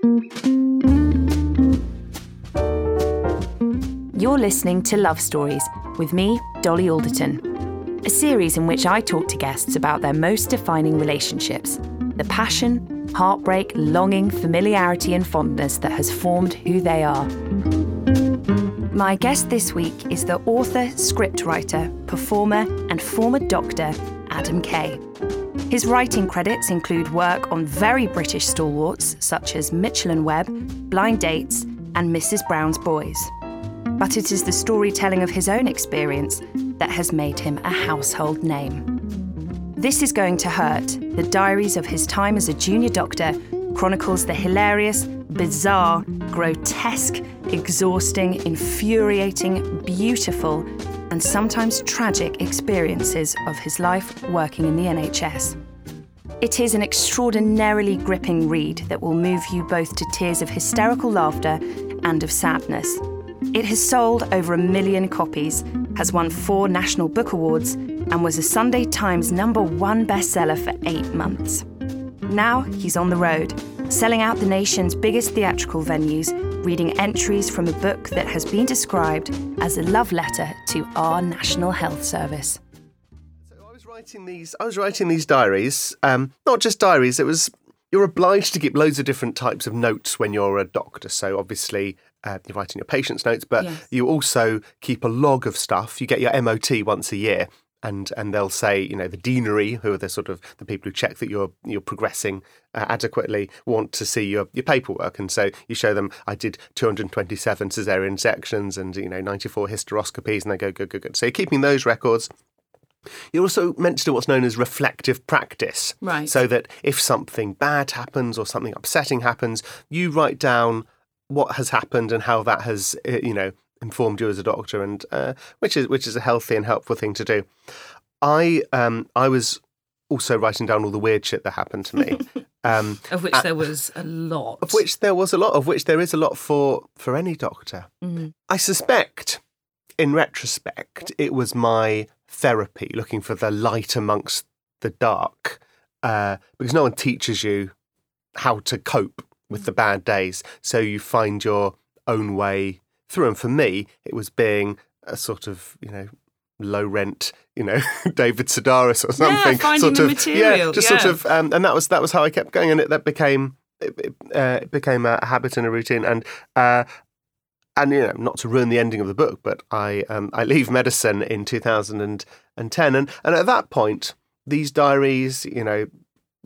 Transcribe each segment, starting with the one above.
You're listening to Love Stories with me, Dolly Alderton, a series in which I talk to guests about their most defining relationships, the passion, heartbreak, longing, familiarity, and fondness that has formed who they are. My guest this week is the author, scriptwriter, performer, and former doctor, Adam Kay. His writing credits include work on very British stalwarts such as Mitchell and Webb, Blind Dates, and Mrs. Brown's Boys. But it is the storytelling of his own experience that has made him a household name. This is Going to Hurt, the diaries of his time as a junior doctor, chronicles the hilarious, bizarre, grotesque, exhausting, infuriating, beautiful, and sometimes tragic experiences of his life working in the NHS. It is an extraordinarily gripping read that will move you both to tears of hysterical laughter and of sadness. It has sold over a million copies, has won four National Book Awards, and was a Sunday Times number one bestseller for eight months. Now he's on the road, selling out the nation's biggest theatrical venues, reading entries from a book that has been described as a love letter to our National Health Service. So I was writing these. I was writing these diaries. Um, not just diaries. It was you're obliged to keep loads of different types of notes when you're a doctor. So obviously. Uh, you're writing your patient's notes, but Yes. you also keep a log of stuff. You get your MOT once a year, and and they'll say, you know, the deanery, who are the sort of the people who check that you're you're progressing uh, adequately, want to see your your paperwork, and so you show them. I did 227 cesarean sections and you know 94 hysteroscopies, and they go good, good, good. So you're keeping those records. You're also meant to do what's known as reflective practice. Right. So that if something bad happens or something upsetting happens, you write down what has happened and how that has, uh, you know, informed you as a doctor, and uh, which is which is a healthy and helpful thing to do. I um I was also writing down all the weird shit that happened to me. Um, Of which there was a lot. of which there was a lot, of which there is a lot for for any doctor. Mhm. I suspect, in retrospect, it was my therapy, looking for the light amongst the dark, uh, because no one teaches you how to cope with the bad days. So you find your own way through. And for me, it was being a sort of, you know, low rent, you know, David Sedaris or something. Yeah, finding sort the of, material, Yeah, just sort of, um, and that was that was how I kept going, and it, that became it, it, uh, it became a habit and a routine, and. Uh, and you know, not to ruin the ending of the book, but I um, I leave medicine in 2010, and and at that point, these diaries, you know,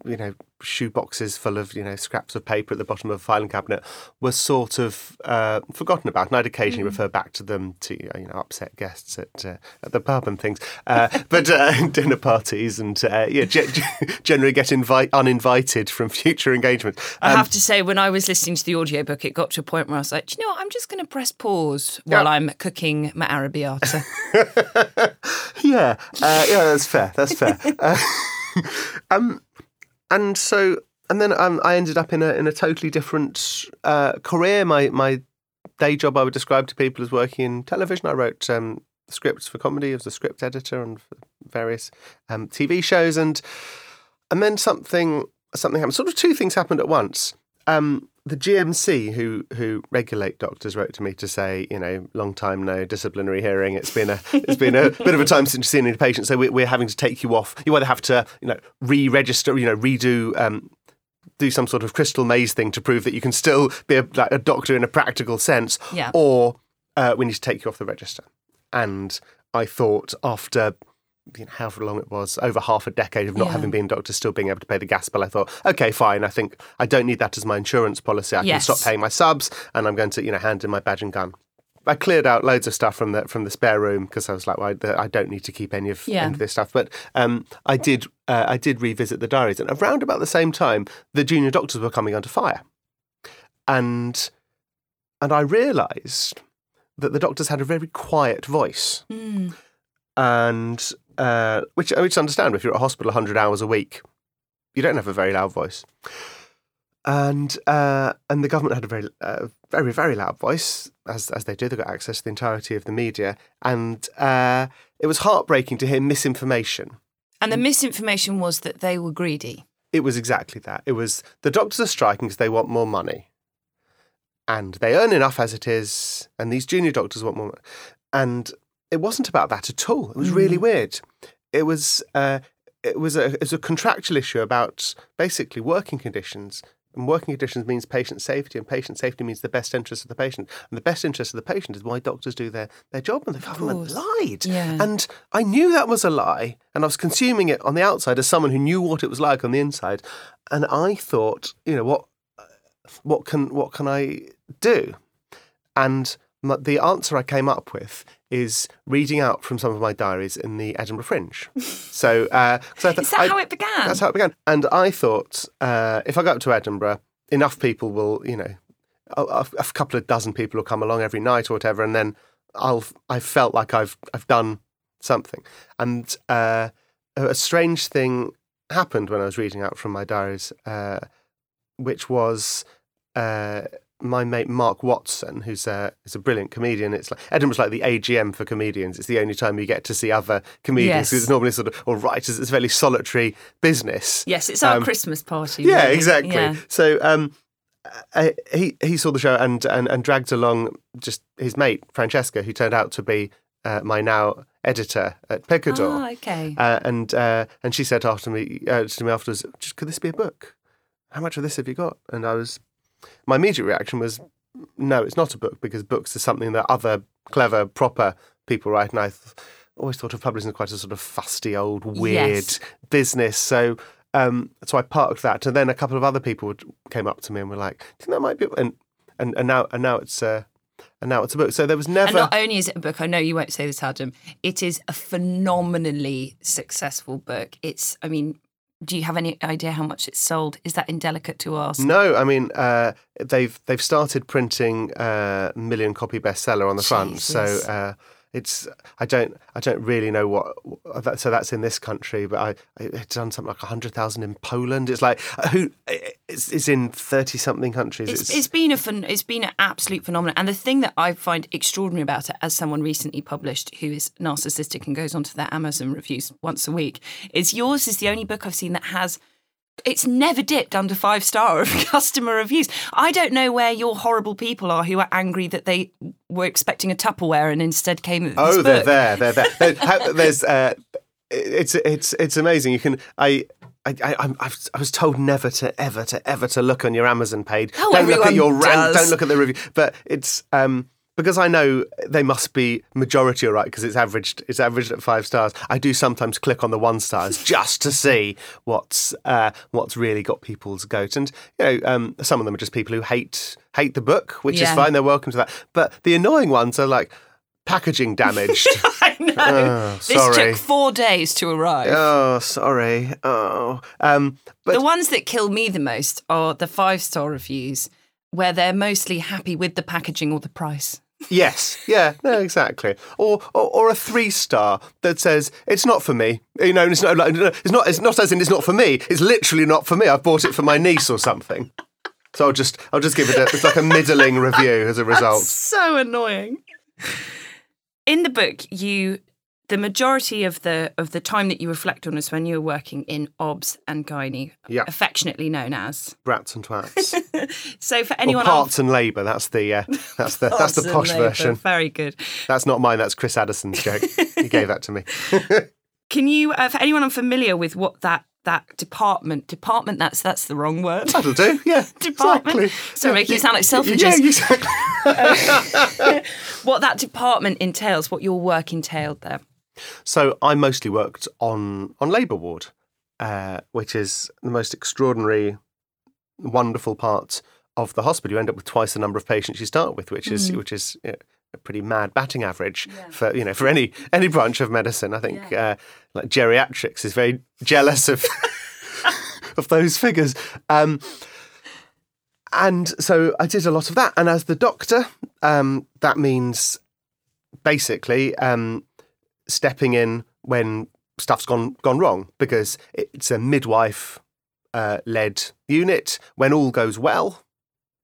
you know, shoe boxes full of you know scraps of paper at the bottom of a filing cabinet were sort of uh, forgotten about, and I'd occasionally refer back to them to you know upset guests at uh, at the pub and things, uh, but uh, dinner parties and uh, yeah, ge- generally get invite uninvited from future engagements. I Um, have to say, when I was listening to the audiobook, it got to a point where I was like, Do you know what? I'm just going to press pause while Yeah. I'm cooking my arrabbiata. yeah, uh, yeah, that's fair. That's fair. Uh, um, and so, and then um, I ended up in a in a totally different uh, career. My my day job I would describe to people as working in television. I wrote um, scripts for comedy. I was a script editor on various um, TV shows, and and then something something happened. Sort of two things happened at once. Um, the GMC, who who regulate doctors, wrote to me to say, you know, long time no disciplinary hearing. It's been a it's been a bit of a time since you've seen any patients, so we, we're having to take you off. You either have to, you know, re-register, you know, redo. Um, do some sort of crystal maze thing to prove that you can still be a, like a doctor in a practical sense, Yeah. or uh, we need to take you off the register. And I thought after you know, however long it was, over half a decade of not Yeah. having been a doctor, still being able to pay the gas bill, I thought, okay, fine. I think I don't need that as my insurance policy. I Yes. can stop paying my subs, and I'm going to, you know, hand in my badge and gun. I cleared out loads of stuff from the from the spare room because I was like, well, I, I don't need to keep any of, Yeah. any of this stuff. But um, I did uh, I did revisit the diaries, and around about the same time, the junior doctors were coming under fire, and and I realised that the doctors had a very quiet voice Mm. and uh, which which I understand if you're at a hospital 100 hours a week, you don't have a very loud voice. And uh, and the government had a very uh, very very loud voice as as they do. They got access to the entirety of the media, and uh, it was heartbreaking to hear misinformation. And the misinformation was that they were greedy. It was exactly that. It was the doctors are striking because they want more money. and they earn enough as it is, and these junior doctors want more. money. And it wasn't about that at all. It was really weird. It was uh, it was a it was a contractual issue about basically working conditions. And working conditions means patient safety, and patient safety means the best interest of the patient. And the best interest of the patient is why doctors do their, their job, and the government course. lied. Yeah. And I knew that was a lie, and I was consuming it on the outside as someone who knew what it was like on the inside. And I thought, you know, what what can what can I do? And the answer I came up with is reading out from some of my diaries in the Edinburgh Fringe. So, uh, 'cause I thought- Is that I- how it began? That's how it began. And I thought, uh, if I go up to Edinburgh, enough people will, you know, a, a couple of dozen people will come along every night or whatever, and then I'll. I felt like I've I've done something. And uh, a strange thing happened when I was reading out from my diaries, uh, which was. My mate Mark Watson, who's a, is a brilliant comedian. It's like Edinburgh's like the AGM for comedians. It's the only time you get to see other comedians. 'cause Yes. It's normally sort of or writers. It's a fairly solitary business. yes, it's our Um, Christmas party. Yeah, really. exactly. Yeah. So um, uh, he he saw the show and, and and dragged along just his mate Francesca, who turned out to be uh, my now editor at Picador. Ah, okay. Uh, and uh, and she said after me uh, to me afterwards, just could this be a book? How much of this have you got? And I was, my immediate reaction was, no, it's not a book because books are something that other clever, proper people write. And I th- always thought of publishing as quite a sort of fusty, old, weird Yes. business. So. Um, so I parked that, and then a couple of other people would, came up to me and were like, "Do you think that might be?" And and, and now and now it's uh, and now it's a book. So there was And never. not only is it a book, I know you won't say this, Adam, it is a phenomenally successful book. It's, I mean, do you have any idea how much it's sold? Is that indelicate to ask? No, I mean uh, they've they've started printing uh, million copy bestseller on the front, so uh, it's I don't I don't really know what that, so that's in this country, but I it's done something like hundred thousand in Poland. It's like uh, who it's, it's in thirty something countries. It's, it's been a fun, it's been an absolute phenomenon, and the thing that I find extraordinary about it, as someone recently published who is narcissistic and goes onto their Amazon reviews once a week, is yours is the only book I've seen that has. It's never dipped under five star of customer reviews. I don't know where your horrible people are who are angry that they were expecting a Tupperware and instead came Oh, they're there. They're there. There- how- There's. Uh, it's it's it's amazing. You can. I. I, I, I was told never to ever to ever to look on your Amazon page. Oh, don't look at your rank. does. Don't look at the review. But it's um, because I know they must be majority all right because it's averaged. It's averaged at five stars. I do sometimes click on the one stars just to see what's uh, what's really got people's goat. And you know, um, some of them are just people who hate hate the book, which is fine. They're welcome to that. But the annoying ones are like packaging damaged. I know. Oh, this took four days to arrive. oh, sorry. Oh, um, but the ones that kill me the most are the five star reviews where they're mostly happy with the packaging or the price. yes, yeah, no, exactly. Or, or or a three star that says it's not for me. You know, it's not like it's not it's not as in it's not for me. It's literally not for me. I bought it for my niece or something. So I'll just I'll just give it a it's like a middling review as a result. So annoying. In the book, you the majority of the of the time that you reflect on is when you were working in OBS and gynae, Yeah. affectionately known as. Brats and twats. So for or anyone parts and labour. That's the uh, that's the that's the posh version. Very good. That's not mine. That's Chris Addison's joke. he gave that to me. Can you, uh, for anyone unfamiliar with what that that department department that's that's the wrong word That'll do. Yeah. department. Exactly. So making it sound like selfridges. Yeah, exactly. what that department entails, what your work entailed there. So I mostly worked on on labour ward, uh, which is the most extraordinary, wonderful part of the hospital. You end up with twice the number of patients you start with, which is which is you know, a pretty mad batting average for you know for any any branch of medicine. I think uh, like geriatrics is very jealous of of those figures. Um, and so I did a lot of that. And as the doctor, um, that means basically um, stepping in when stuff's gone gone wrong because it's a midwife uh, led unit. When all goes well,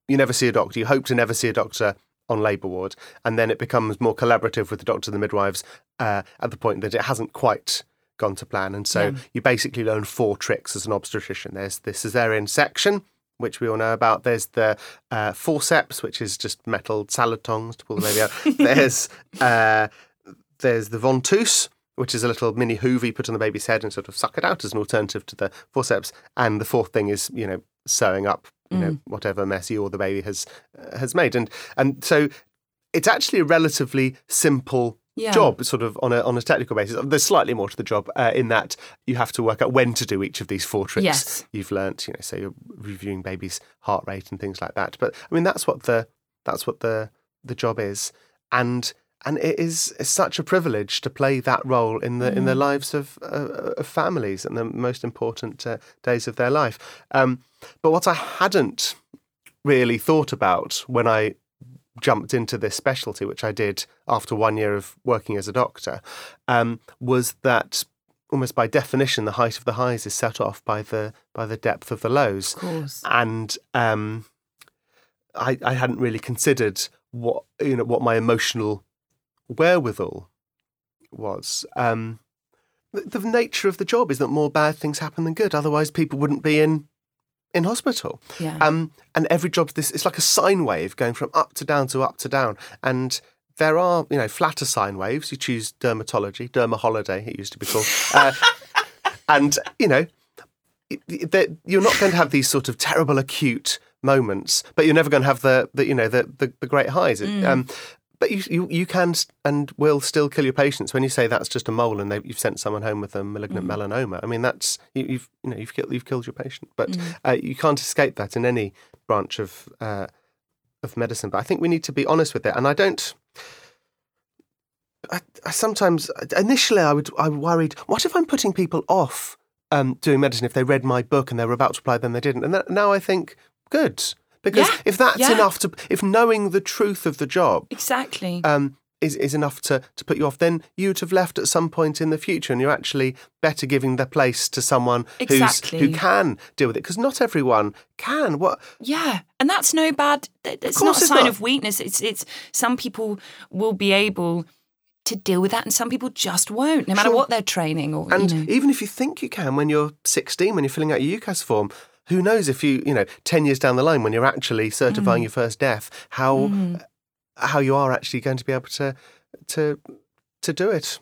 you never see a doctor. You hope to never see a doctor on labour ward, and then it becomes more collaborative with the doctor and the midwives uh, at the point that it hasn't quite gone to plan. And so Yeah. you basically learn four tricks as an obstetrician. There's the cesarean section, which we all know about. There's the uh, forceps, which is just metal salad tongs to pull the baby out. there's uh, there's the ventouse, which is a little mini hoover you put on the baby's head and sort of suck it out as an alternative to the forceps. And the fourth thing is, you know, sewing up, you know, whatever mess you or the baby has uh, has made. And and so it's actually a relatively simple Yeah. job, sort of on a on a technical basis. There's slightly more to the job uh, in that you have to work out when to do each of these four tricks Yes. you've learnt. You know, so you're reviewing baby's heart rate and things like that. But I mean, that's what the that's what the the job is, and and it is such a privilege to play that role in the in the lives of, uh, of families and the most important uh, days of their life. Um, but what I hadn't really thought about when I jumped into this specialty, which I did after one year of working as a doctor, um, was that almost by definition the height of the highs is set off by the by the depth of the lows Of course. and um, I, I hadn't really considered what you know what my emotional wherewithal was. Um, the, the nature of the job is that more bad things happen than good. Otherwise, people wouldn't be in in hospital. Yeah. Um, and every job, this. It's like a sine wave going from up to down to up to down. And there are you know flatter sine waves. You choose dermatology, derma holiday. It used to be called. Uh, and you know it- that you're not going to have these sort of terrible acute moments, but you're never going to have the, the you know the, the the great highs. It- Um, but you, you you can and will still kill your patients when you say that's just a mole and they, you've sent someone home with a malignant melanoma. I mean that's you, you've you know you've killed you've killed your patient, but uh, you can't escape that in any branch of uh, of medicine. But I think we need to be honest with it, and I don't. I, I sometimes initially I would I worried. What if I'm putting people off um, doing medicine if they read my book and they were about to apply, then they didn't. And that, now I think good because Yeah, if that's yeah. enough to if knowing the truth of the job exactly. um, is is enough to to put you off, then you'd have left at some point in the future, and you're actually better giving the place to someone Exactly. who's who can deal with it because not everyone can. What Yeah, and that's no bad. It's not a sign not. of weakness. It's it's some people will be able to deal with that, and some people just won't, no matter Sure. what they're training or And you know. even if you think you can when you're 16, when you're filling out your UCAS form, who knows if you, you know, 10 years down the line when you're actually Mm. certifying your first death, how how you are actually going to be able to to to do it.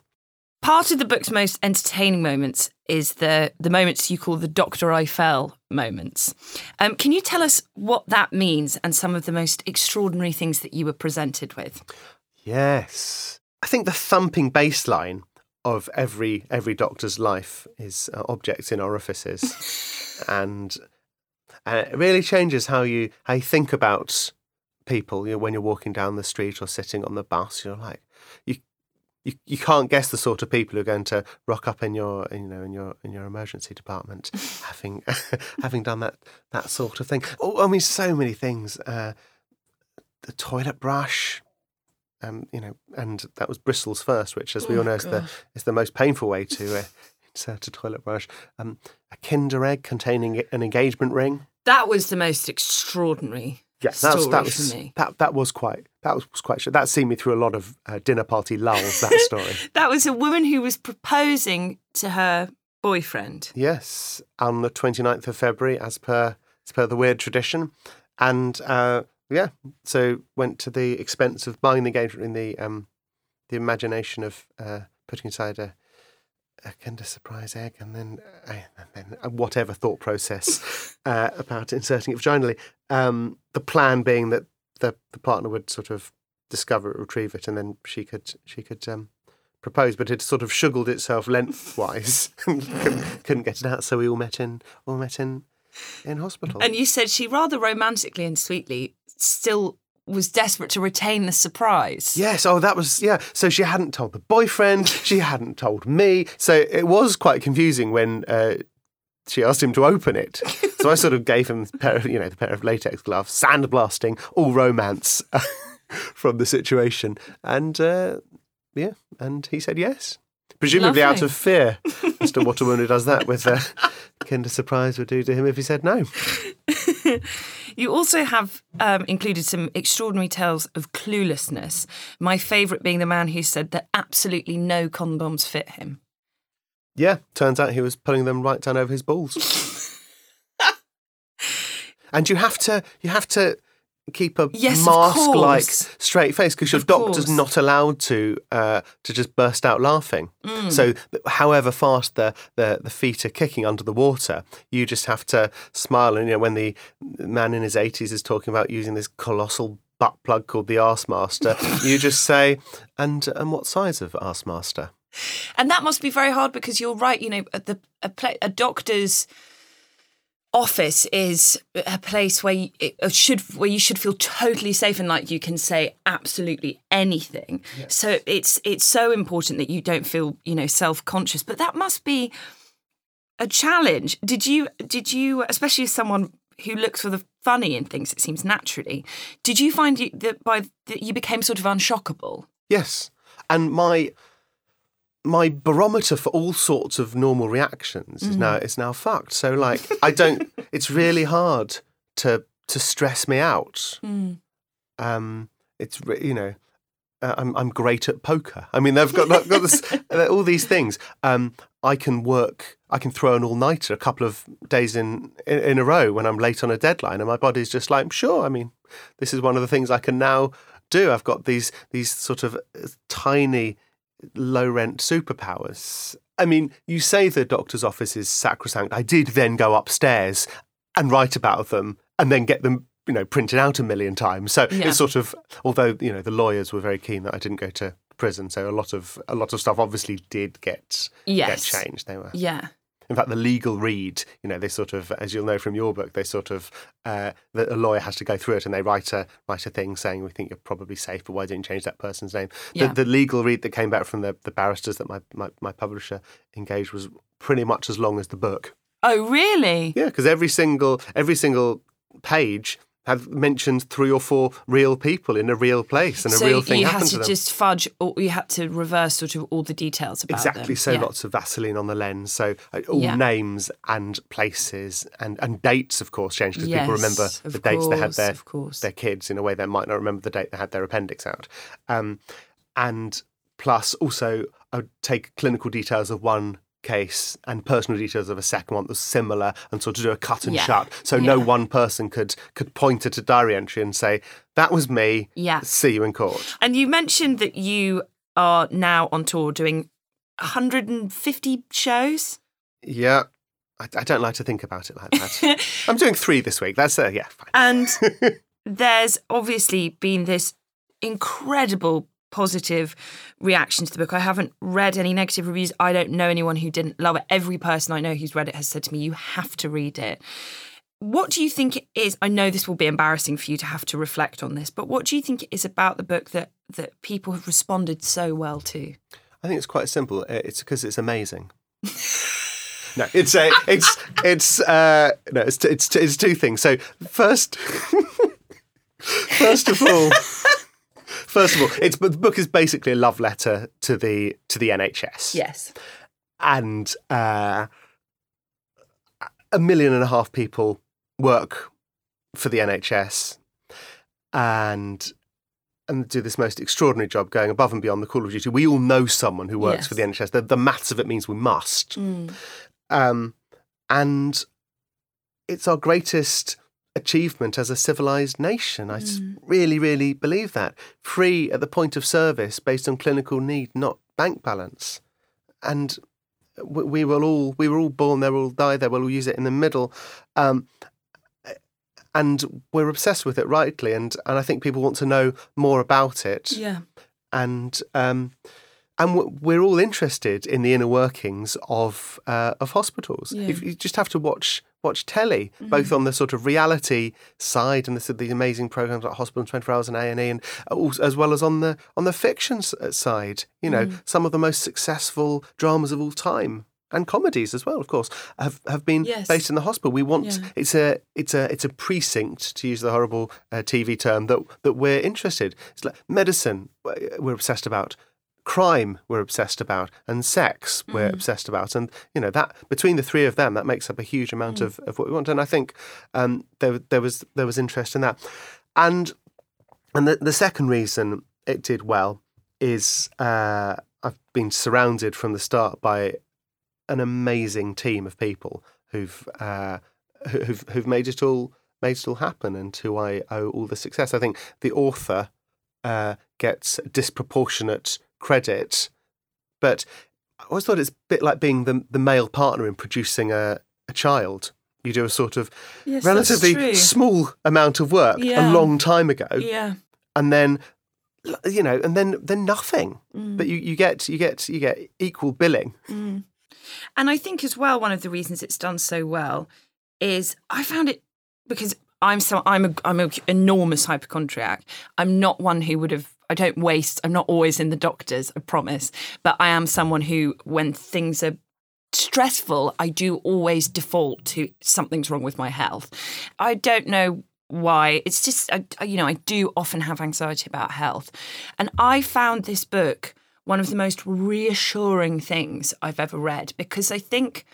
Part of the book's most entertaining moments is the the moments you call the Doctor I fell moments. Um, can you tell us what that means and some of the most extraordinary things that you were presented with? Yes. I think the thumping bass line of every every doctor's life is uh, objects in orifices, and uh, it really changes how you how you think about people. You know, when you're walking down the street or sitting on the bus, you're like you. You, you can't guess the sort of people who are going to rock up in your you know in your in your emergency department having having done that that sort of thing. Oh, I mean so many things. Uh, the toilet brush, um, you know, and that was bristles first, which, as we all know, is the is the most painful way to uh, insert a toilet brush. Um, a Kinder egg containing an engagement ring. That was the most extraordinary Yeah, that story was that was for me. that that was quite that was, was quite that seen me through a lot of uh, dinner party lulls. That story. That was a woman who was proposing to her boyfriend. yes, on the 29th of February, as per as per the weird tradition, and uh, yeah, so went to the expense of buying the engagement ring, the um, the imagination of uh, putting aside a a Kinder Surprise egg, and then uh, and then uh, whatever thought process uh, about inserting it vaginally. Um, the plan being that the the partner would sort of discover it, retrieve it, and then she could she could um, propose. But it sort of shuggled itself lengthwise and couldn't, couldn't get it out. So we all met in all met in in hospital. And you said she rather romantically and sweetly still was desperate to retain the surprise. Yes, oh, that was, yeah. So she hadn't told the boyfriend, she hadn't told me. So it was quite confusing when uh, she asked him to open it. So I sort of gave him, the pair of, you know, the pair of latex gloves, sandblasting, all romance from the situation. And uh, yeah, and he said yes. Presumably out of fear as to what a woman who does that with a of Surprise would do to him if he said no. You also have um, included some extraordinary tales of cluelessness. My favourite being the man who said that absolutely no condoms fit him. Yeah, turns out he was pulling them right down over his balls. and you have to you have to keep a Yes, mask like straight face because your Of doctor's course. not allowed to uh, to just burst out laughing. Mm. So, however fast the, the the feet are kicking under the water, you just have to smile. And you know, when the man in his eighties is talking about using this colossal butt plug called the Arse Master, you just say, "And and what size of Arse Master?" And that must be very hard because you're right. You know, the a, a doctor's office is a place where you, it should where you should feel totally safe and like you can say absolutely anything. So it's it's so important that you don't feel you know self conscious. But that must be a challenge. Did you did you especially as someone who looks for the funny in things? It seems naturally. Did you find you, that by that you became sort of unshockable? Yes, and my my barometer for all sorts of normal reactions is now is now fucked. So like I don't. it's really hard to to stress me out. Um, it's you know. Uh, I'm I'm great at poker. I mean, they've got, they've got this, all these things. Um, I can work. I can throw an all nighter a couple of days in, in in a row when I'm late on a deadline, and my body's just like, sure. I mean, this is one of the things I can now do. I've got these these sort of uh, tiny, low rent superpowers. I mean, you say the doctor's office is sacrosanct. I did then go upstairs and write about them, and then get them, you know, printed out a million times. So Yeah. it's sort of, although you know, the lawyers were very keen that I didn't go to prison, so a lot of a lot of stuff obviously did get Yes. get changed. They were Yeah. In fact, the legal read, you know, they sort of, as you'll know from your book, they sort of, uh, the, a lawyer has to go through it and they write a write a thing saying we think you're probably safe, but why didn't you change that person's name? Yeah. The, the legal read that came back from the, the barristers that my, my, my publisher engaged was pretty much as long as the book. Oh, really? Yeah, because every single every single page had mentioned three or four real people in a real place and a real thing So you had happened to to them. just fudge, or you had to reverse sort of all the details about Exactly. them. So Yeah. lots of Vaseline on the lens. So uh, all Yeah. names and places and, and dates, of course, changed because people remember the dates they had their of course. their kids in a way they might not remember the date they had their appendix out. Um, and plus, also, I would take clinical details of one case and personal details of a second one that was similar and sort of do a cut and Yeah. shut. So no one person could could point at a diary entry and say that was me. Yeah. see you in court. And you mentioned that you are now on tour doing 150 shows. yeah. I, I don't like to think about it like that. I'm doing three this week. That's uh, yeah fine. And there's obviously been this incredible positive reaction to the book. I haven't read any negative reviews. I don't know anyone who didn't love it. Every person I know who's read it has said to me, You have to read it. What do you think it is? I know this will be embarrassing for you to have to reflect on this, but what do you think it is about the book that, that people have responded so well to? I think it's quite simple. It's because it's amazing. no, it's a, it's it's uh, no, it's it's it's two things. So first, first of all, first of all, it's the book is basically a love letter to the to the NHS. Yes. and uh, a million and a half people work for the NHS, and and do this most extraordinary job going above and beyond the call of duty. We all know someone who works for the NHS. The, the maths of it means we must. Um, and it's our greatest achievement as a civilized nation. I s- really, really believe that. Free at the point of service based on clinical need, not bank balance. And we, we will all we were all born there, we'll all die there, we'll all use it in the middle. Um, and we're obsessed with it rightly and, and I think people want to know more about it Yeah. and um, and we're all interested in the inner workings of uh, of hospitals. Yeah. If you just have to watch watch telly, both on the sort of reality side and the, the amazing programs like Hospital in Twenty Four Hours and A and E, and also, as well as on the on the fiction uh, side. You know, some of the most successful dramas of all time. And comedies as well, of course, have, have been Yes. based in the hospital. We want Yeah. it's a it's a it's a precinct to use the horrible uh, TV term that that we're interested. It's like medicine we're obsessed about, crime we're obsessed about, and sex we're obsessed about. And you know that between the three of them, that makes up a huge amount of, of what we want. And I think um, there there was there was interest in that. And and the, the second reason it did well is uh, I've been surrounded from the start by an amazing team of people who've uh, who- who've who've made it all made it all happen and who I owe all the success. I think the author uh, gets disproportionate credit, but I always thought it's a bit like being the, the male partner in producing a, a child. You do a sort of Yes, relatively small amount of work Yeah. a long time ago, Yeah. and then you know, and then then nothing. Mm. But you, you get you get you get equal billing. And I think as well, one of the reasons it's done so well is I found it because I'm so I'm a I'm an enormous hypochondriac. I'm not one who would have. I don't waste. I'm not always in the doctors. I promise. But I am someone who, when things are stressful, I do always default to something's wrong with my health. I don't know why. It's just, I, you know, I do often have anxiety about health. And I found this book one of the most reassuring things I've ever read because I think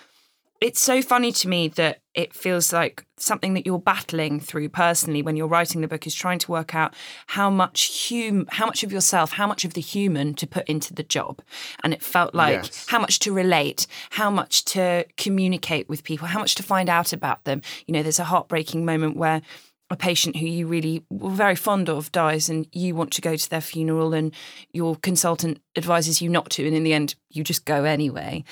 it's so funny to me that it feels like something that you're battling through personally when you're writing the book is trying to work out how much hum- how much of yourself, how much of the human to put into the job. And it felt like Yes. how much to relate, how much to communicate with people, how much to find out about them. You know, there's a heartbreaking moment where a patient who you really were very fond of dies and you want to go to their funeral and your consultant advises you not to and in the end you just go anyway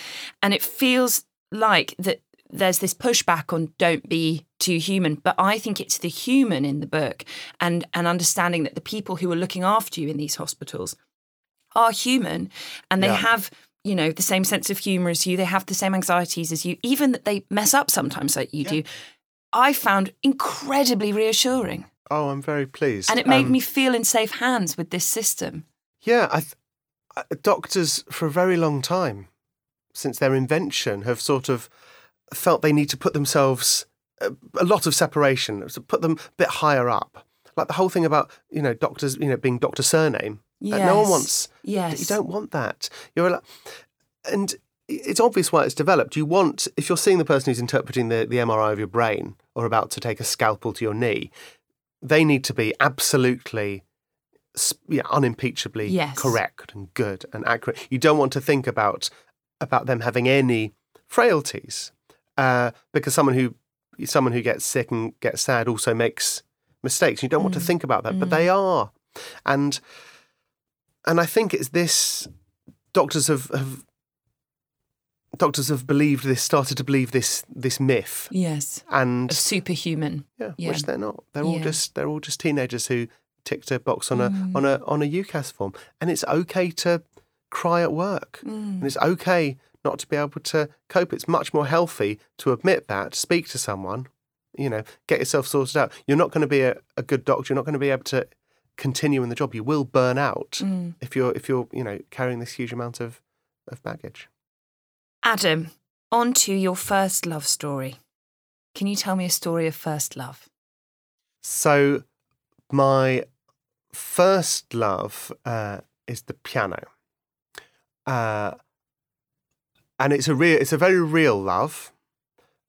and it feels like that there's this pushback on don't be too human but i think it's the human in the book and and understanding that the people who are looking after you in these hospitals are human and they Yeah. have you know the same sense of humor as you they have the same anxieties as you even that they mess up sometimes like you do i found incredibly reassuring Oh, I'm very pleased. and it made Um, me feel in safe hands with this system Yeah, I th- doctors for a very long time, since their invention, have sort of felt they need to put themselves a, a lot of separation, so put them a bit higher up. Like the whole thing about you know doctors, you know, being doctor surname. Uh, no one wants. yes You don't want that. You're and it's obvious why it's developed. You want if you're seeing the person who's interpreting the, the MRI of your brain or about to take a scalpel to your knee, they need to be absolutely yeah, unimpeachably Yes. correct and good and accurate. You don't want to think about about them having any frailties, uh, because someone who someone who gets sick and gets sad also makes mistakes. You don't want to think about that, but they are, and and I think it's this. Doctors have, have doctors have believed this, started to believe this this myth, yes and a superhuman yeah, Yeah. which they're not. They're all just they're all just teenagers who ticked a box on a Mm. on a on a UCAS form, and it's okay to cry at work, Mm. and it's okay not to be able to cope. It's much more healthy to admit that, speak to someone, you know, get yourself sorted out. You're not going to be a, a good doctor. You're not going to be able to continue in the job. You will burn out Mm. if you're if you're you know carrying this huge amount of of baggage. adam on to your first love story can you tell me a story of first love So, my first love uh, is the piano, uh, and it's a real, it's a very real love.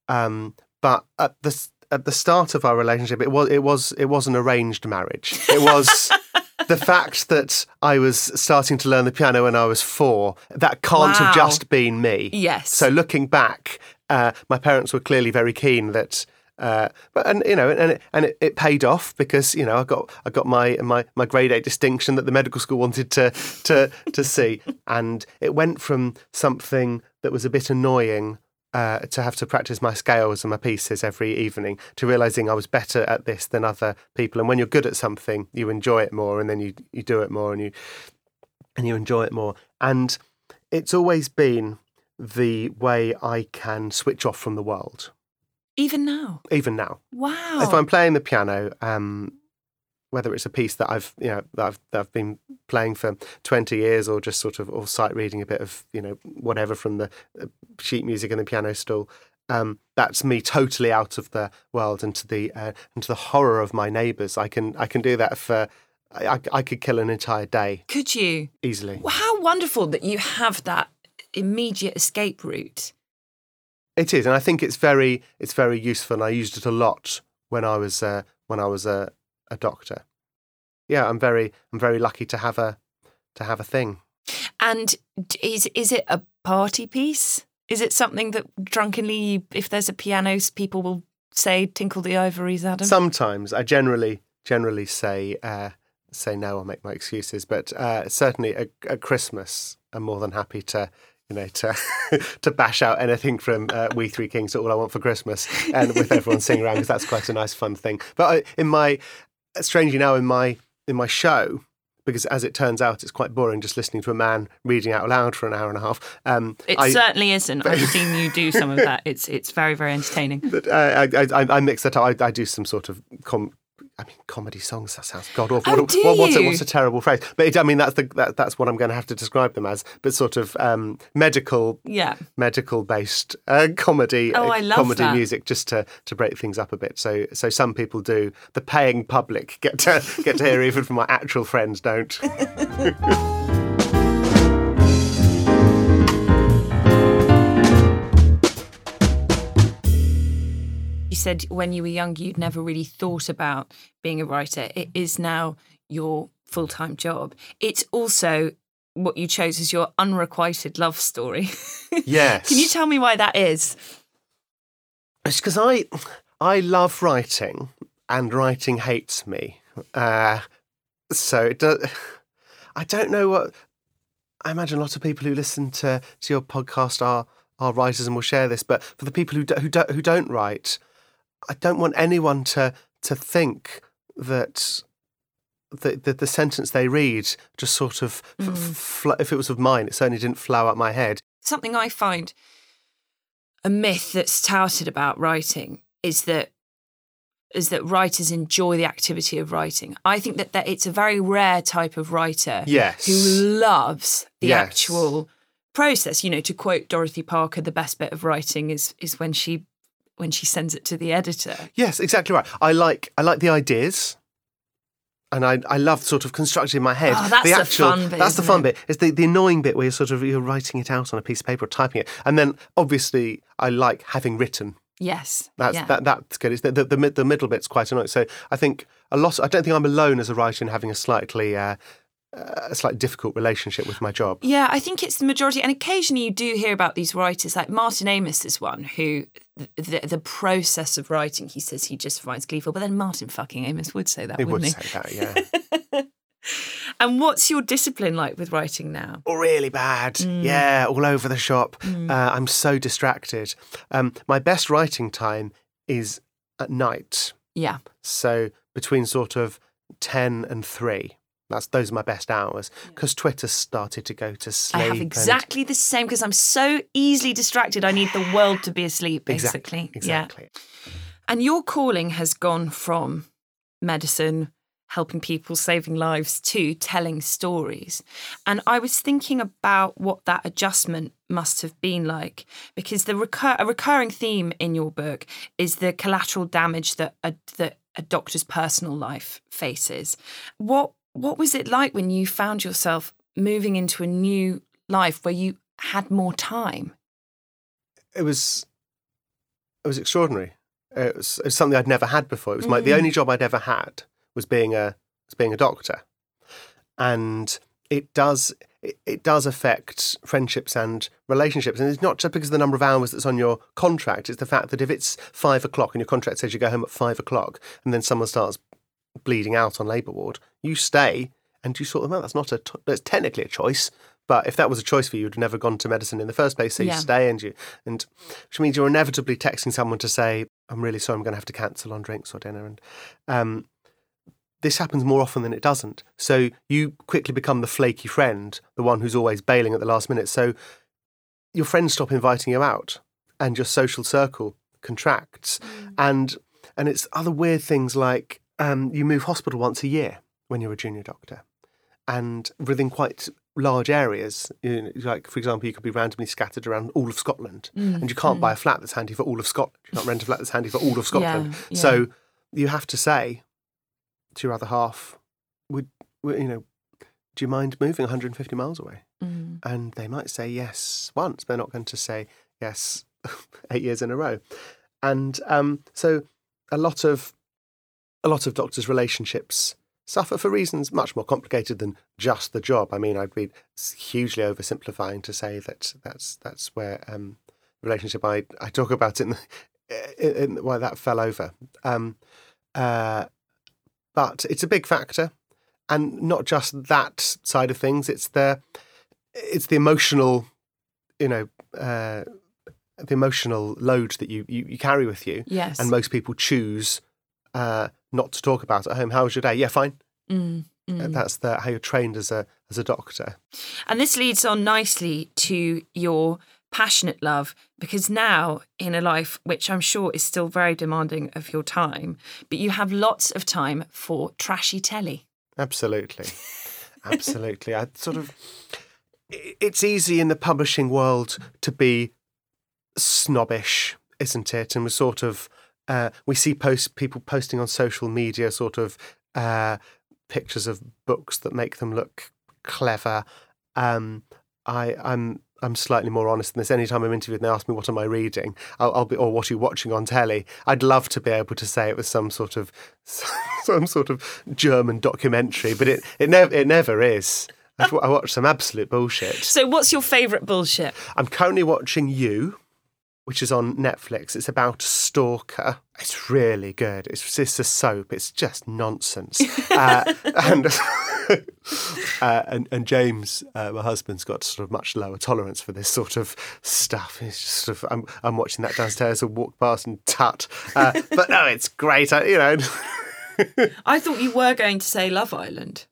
Um, but at the at the start of our relationship, it was it was it was an arranged marriage. It was. The fact that I was starting to learn the piano when I was four, that can't Wow. have just been me. yes So looking back, uh, my parents were clearly very keen that. Uh, but and you know and it, and it, it paid off because you know I got I got my my my grade eight distinction that the medical school wanted to to to see. And it went from something that was a bit annoying uh, to have to practice my scales and my pieces every evening to realizing I was better at this than other people. And when you're good at something you enjoy it more and then you you do it more and you and you enjoy it more. And it's always been the way I can switch off from the world, even now even now. wow If I'm playing the piano, um, whether it's a piece that I've you know that I've, that I've been playing for 20 years or just sort of or sight reading a bit of you know whatever from the uh, sheet music and the piano stool. Um, that's me totally out of the world and to the uh, and to the horror of my neighbours. I can I can do that for I, I, I could kill an entire day could you easily. How wonderful that you have that immediate escape route It is, and I think it's very it's very useful. And I used it a lot when I was uh, when I was a, a doctor. Yeah, I'm very I'm very lucky to have a to have a thing. And is is it a party piece? Is it something that drunkenly, if there's a piano, people will say "Tinkle the Ivories," Adam? Sometimes I generally generally say uh, say no or make my excuses, but uh, certainly at, at Christmas I'm more than happy to you know, to to bash out anything from uh, We Three Kings to All I Want for Christmas, and with everyone singing around because that's quite a nice fun thing. But I, in my strangely now in my in my show, because as it turns out, it's quite boring just listening to a man reading out loud for an hour and a half. Um, it I, certainly isn't. I've seen you do some of that. It's it's very very entertaining. But uh, I, I, I mix that up. I, I do some sort of com- I mean, comedy songs. That sounds god awful. Oh, what, do what, what's, a, what's a terrible phrase? But it, I mean, that's the that, that's what I'm going to have to describe them as. But sort of um, medical, Yeah. medical based uh, comedy, Oh, uh, I love comedy that. music, just to to break things up a bit. So so some people do. The paying public get to get to hear even from my actual friends don't. said when you were younger, you'd never really thought about being a writer. It is now your full time job. It's also what you chose as your unrequited love story. yes. Can you tell me why that is? It's because I I love writing, and writing hates me. Uh, so it does. I don't know what. I imagine a lot of people who listen to, to your podcast are are writers and will share this. But for the people who do, who do, who don't write, I don't want anyone to to think that. The, the, the sentence they read just sort of, f- hmm. f- fl- if it was of mine, it certainly didn't flow out my head. Something I find a myth that's touted about writing is that is that writers enjoy the activity of writing. I think that, that it's a very rare type of writer Yes. who loves the Yes. actual process. You know, to quote Dorothy Parker, the best bit of writing is is when she when she sends it to the editor. Yes, exactly right. I like I like the ideas. And I, I love sort of constructing in my head. Oh, that's the the fun bit, That's the fun it? bit. It's the, the annoying bit where you're sort of you're writing it out on a piece of paper or typing it. And then obviously I like having written. Yes. That's yeah. that that's good. It's the, the, the, the middle bit's quite annoying. So I think a lot I don't think I'm alone as a writer in having a slightly uh, a slightly difficult relationship with my job. Yeah, I think it's the majority. And occasionally you do hear about these writers, like Martin Amis is one who the, the process of writing, he says he just finds gleeful. But then Martin fucking Amis would say that, He would wouldn't he? say that, yeah. And what's your discipline like with writing now? Oh, really bad. Mm. Yeah, all over the shop. Uh, I'm so distracted. Um, my best writing time is at night. Yeah. So between sort of 10 and 3. That's those are my best hours because Twitter started to go to sleep. I have and- exactly the same because I'm so easily distracted. I need the world to be asleep, basically. Exactly. Exactly. Yeah. And your calling has gone from medicine, helping people, saving lives, to telling stories. And I was thinking about what that adjustment must have been like because the recur- a recurring theme in your book is the collateral damage that a, that a doctor's personal life faces. What what was it like when you found yourself moving into a new life where you had more time? It was it was extraordinary. It was, it was something I'd never had before. It was my the Mm. only job I'd ever had was being a was being a doctor, and it does it, it does affect friendships and relationships. And it's not just because of the number of hours that's on your contract. It's the fact that if it's five o'clock and your contract says you go home at five o'clock, and then someone starts bleeding out on labour ward, you stay and you sort them out. That's not a t- that's technically a choice. But if that was a choice for you, you'd have never gone to medicine in the first place. So you Yeah. stay and you, and which means you're inevitably texting someone to say, "I'm really sorry, I'm going to have to cancel on drinks or dinner." And um, this happens more often than it doesn't. So you quickly become the flaky friend, the one who's always bailing at the last minute. So your friends stop inviting you out, and your social circle contracts. And and it's other weird things like um, you move hospital once a year when you're a junior doctor, and within quite large areas. You know, like for example, you could be randomly scattered around all of Scotland, and you can't buy a flat that's handy for all of Scotland. You can't rent a flat that's handy for all of Scotland. yeah. So you have to say to your other half, "Would you know? Do you mind moving 150 miles away?" Mm. And they might say yes once, but they're not going to say yes eight years in a row. And um, so a lot of a lot of doctors' relationships suffer for reasons much more complicated than just the job. I mean, I'd be hugely oversimplifying to say that that's that's where um, relationship I, I talk about in the in, in, why that fell over. Um, uh, but it's a big factor, and not just that side of things. It's the it's the emotional, you know, uh, the emotional load that you, you, you carry with you. Yes. And most people choose uh, not to talk about at home. How was your day? Yeah, fine. Mm, mm. That's the, how you're trained as a as a doctor. And this leads on nicely to your passionate love because now in a life which I'm sure is still very demanding of your time, but you have lots of time for trashy telly. Absolutely. Absolutely. I sort of it's easy in the publishing world to be snobbish, isn't it? And we sort of uh, we see post people posting on social media sort of uh, pictures of books that make them look clever. Um, I, I'm I'm slightly more honest than this. Anytime I'm interviewed and they ask me what am I reading, I'll, I'll, be or what are you watching on telly. I'd love to be able to say it was some sort of some sort of German documentary, but it it never it never is. I, I watch some absolute bullshit. So, what's your favourite bullshit? I'm currently watching You, which is on Netflix. It's about a stalker. It's really good. It's just a soap. It's just nonsense. uh, and, uh, and and James, uh, my husband's got sort of much lower tolerance for this sort of stuff. He's just sort of I'm I'm watching that downstairs and walk past and tut. Uh, but no, it's great. I, you know. I thought you were going to say Love Island.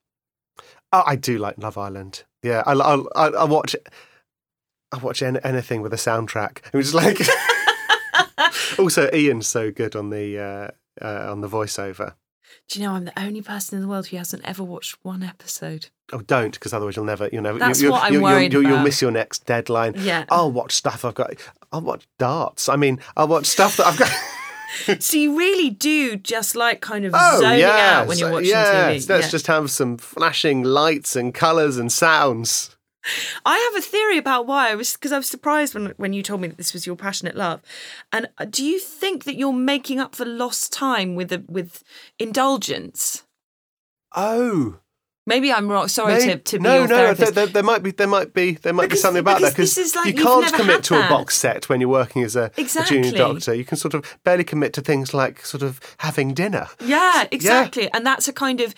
Oh, I do like Love Island. Yeah, I I I, I watch. I watch any, anything with a soundtrack. It was like. also, Iain's so good on the uh, uh, on the voiceover. Do you know I'm the only person in the world who hasn't ever watched one episode? Oh, don't, because otherwise you'll never, you'll never. That's you, what I'm worried you'll, you'll, miss your next deadline. Yeah. I'll watch stuff I've got. I'll watch darts. I mean, I'll watch stuff that I've got. So you really do just like kind of Oh, zoning yes, out when you're watching yes. TV. Let's Yeah. just have some flashing lights and colours and sounds. I have a theory about why. I was because I was surprised when when you told me that this was your passionate love. And uh, do you think that you're making up for lost time with a, with indulgence? Oh, Maybe I'm wrong. Sorry May- to, to be no, your no. therapist. There, there, there might be, there might be, there might Because- be something about that because this is like you can't commit to a box set when you're working as a, a junior doctor. You can sort of barely commit to things like sort of having dinner. Yeah, exactly. And that's a kind of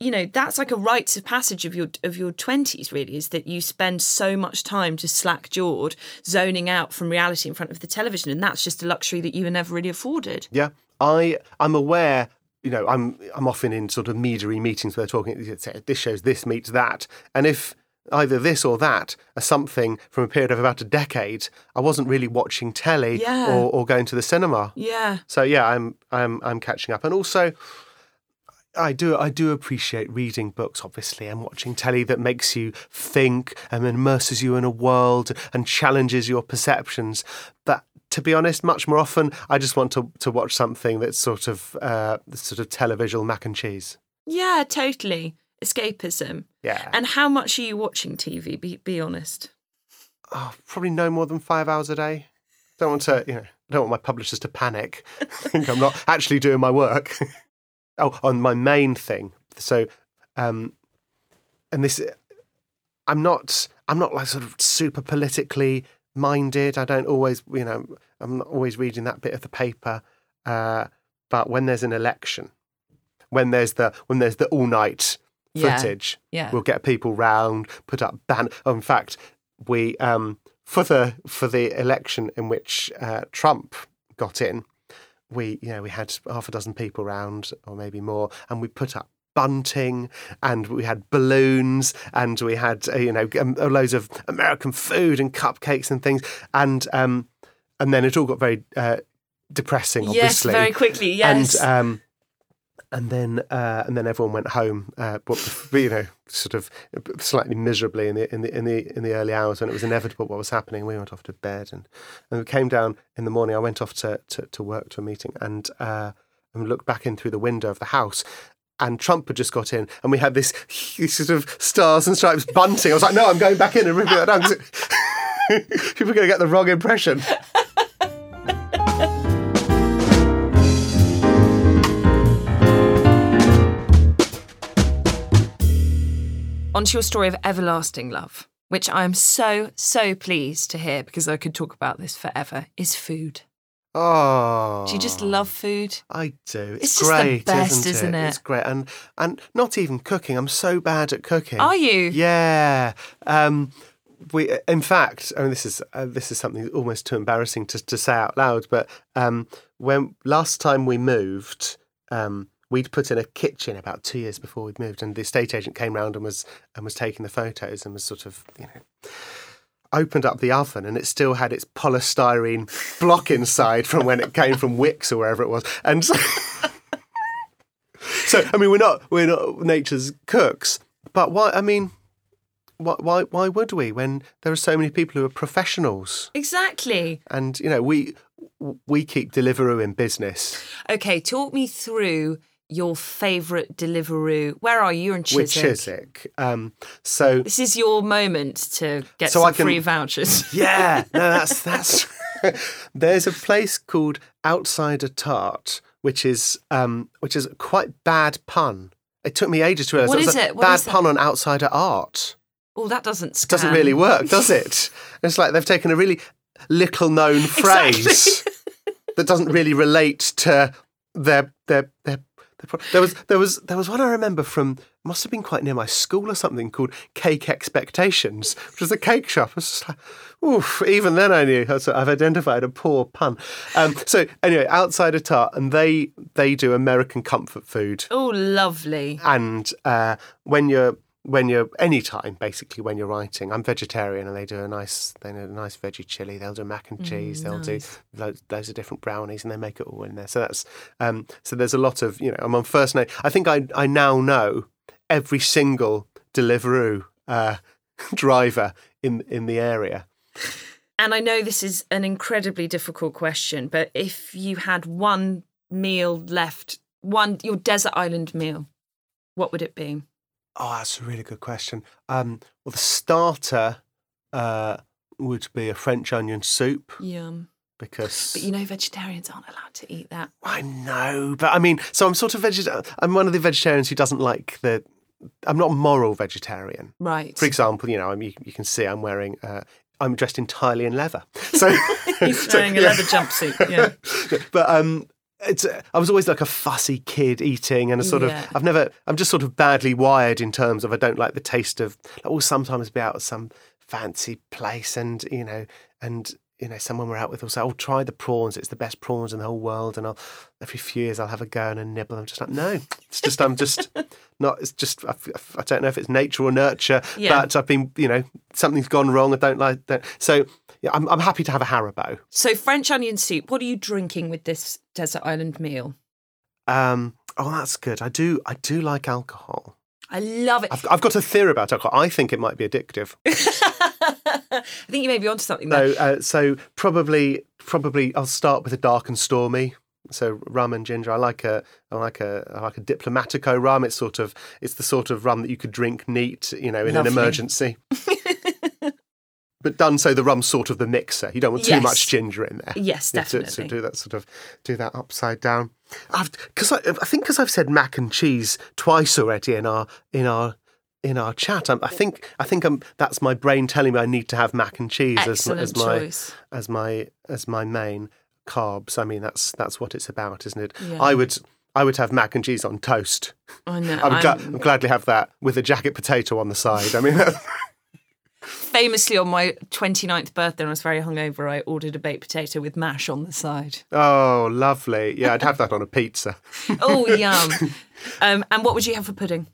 you know, that's like a rites of passage of your of your twenties, really, is that you spend so much time just slack jawed, zoning out from reality in front of the television. And that's just a luxury that you were never really afforded. Yeah, I I'm aware. You know, I'm I'm often in sort of meadery meetings where they're talking. This shows this meets that, and if either this or that are something from a period of about a decade, I wasn't really watching telly Yeah. or, or going to the cinema. Yeah. So yeah, I'm I'm I'm catching up, and also. I do I do appreciate reading books, obviously, and watching telly that makes you think and immerses you in a world and challenges your perceptions. But to be honest, much more often, I just want to, to watch something that's sort of uh, sort of televisual mac and cheese. Yeah, totally. Escapism. Yeah, And how much are you watching TV? Be be honest. oh, probably no more than five hours a day. Don't want to, you know, I don't want my publishers to panic. think I'm not actually doing my work. oh, on my main thing. So, um, and this, I'm not, I'm not like sort of super politically minded. I don't always, you know, I'm not always reading that bit of the paper. Uh, but when there's an election, when there's the when there's the all night Yeah. footage, Yeah. we'll get people round, put up ban. Oh, in fact, we um, for the for the election in which uh, Trump got in, we you know we had half a dozen people round or maybe more, and we put up bunting and we had balloons and we had uh, you know um, loads of American food and cupcakes and things and um, and then it all got very uh, depressing Yes, very quickly. Yes. and um, and then uh, and then everyone went home, uh, but you know, sort of slightly miserably in the in the in the in the early hours when it was inevitable what was happening. We went off to bed, and and we came down in the morning. I went off to to, to work to a meeting, and uh, and looked back in through the window of the house. And Trump had just got in, and we had this, sort of stars and stripes bunting. I was like, "No, I'm going back in and ripping that down." People are going to get the wrong impression. onto your story of everlasting love, which I am so, so pleased to hear because I could talk about this forever, is food. Oh, Do you just love food? I do. It's, It's great, best, isn't, isn't it? It's great, and and not even cooking. I'm so bad at cooking. Are you? Yeah. Um, we, in fact, I mean, this is uh, this is something almost too embarrassing to, to say out loud. But um, when last time we moved, um, we'd put in a kitchen about two years before we'd moved, and the estate agent came round and was and was taking the photos and was sort of you know opened up the oven and it still had its polystyrene block inside from when it came from Wickes or wherever it was, and so. So I mean, we're not we're not nature's cooks, but why? I mean, why why why would we when there are so many people who are professionals? Exactly. And you know, we we keep Deliveroo in business Okay, talk me through your favourite Deliveroo. Where are you? In Chiswick. with Chiswick. Um, so This is your moment to get So some can- free vouchers. yeah, no, that's that's. There's a place called Outsider Tart, which is um, which is a quite bad pun. It took me ages to realise What it was is a it? What bad is pun on outsider art. Oh, that doesn't It doesn't really work, does it? It's like they've taken a really little known phrase that doesn't really relate to their their their. There was there was there was one I remember from must have been quite near my school or something called Cake Expectations, which was a cake shop. I was just like, oof. Even then, I knew so I've identified a poor pun. Um, so anyway, Outsider Tart, and they they do American comfort food Oh, lovely. and uh, when you're when you're any time basically when you're writing. I'm vegetarian and they do a nice they do a nice veggie chili. They'll do mac and cheese. They'll do loads, loads of different brownies and they make it all in there. So that's um, so there's a lot of you know i'm on first name i think i i now know every single deliveroo uh, driver in in the area. And I know this is an incredibly difficult question, but if you had one meal left, one your desert island meal, what would it be? Oh, that's a really good question. Um, well, the starter uh, would be a French onion soup Yum. because But you know, vegetarians aren't allowed to eat that. I know, but I mean, so I'm sort of vegetarian. I'm one of the vegetarians who doesn't like the. I'm not a moral vegetarian. Right. For example, you know, I'm, you, you can see I'm wearing. Uh, I'm dressed entirely in leather. So He's so, wearing a yeah. leather jumpsuit. Yeah. but um, it's. I was always like a fussy kid eating, and a sort Yeah. of. I've never. I'm just sort of badly wired in terms of I don't like the taste of. I will oh, sometimes be out at some fancy place, and you know, and you know, someone we're out with will say, "Oh, try the prawns. It's the best prawns in the whole world." And I'll every few years I'll have a go and a nibble. I'm just like, no, it's just I'm just not. It's just I, I don't know if it's nature or nurture, Yeah. but I've been, you know, something's gone wrong. I don't like that. So yeah, I'm I'm happy to have a Haribo. So French onion soup. What are you drinking with this desert island meal? Um, oh, that's good. I do. I do like alcohol. I love it. I've, I've got a theory about alcohol. I think it might be addictive. I think you may be onto something there. No, uh, so probably, probably I'll start with a dark and stormy. So rum and ginger. I like a, I like a, I like a diplomatico rum. It's sort of, it's the sort of rum that you could drink neat, you know, in Lovely. an emergency. but done so the rum's sort of the mixer. You don't want too Yes. much ginger in there. Yes, Yeah, to- definitely. To, do that sort of, do that upside down. I've, because I, I think because I've said mac and cheese twice already in our, in our. In our chat, I'm, I think I think I'm, that's my brain telling me I need to have mac and cheese as, as my choice. as my as my main carbs. I mean, that's that's what it's about, isn't it? Yeah. I would I would have mac and cheese on toast. I know. I would I'd gladly have that with a jacket potato on the side. I mean, famously on my 29th birthday when I was very hungover, I ordered a baked potato with mash on the side. oh, lovely. Yeah, I'd have that on a pizza. Oh, yum. Um, and what would you have for pudding?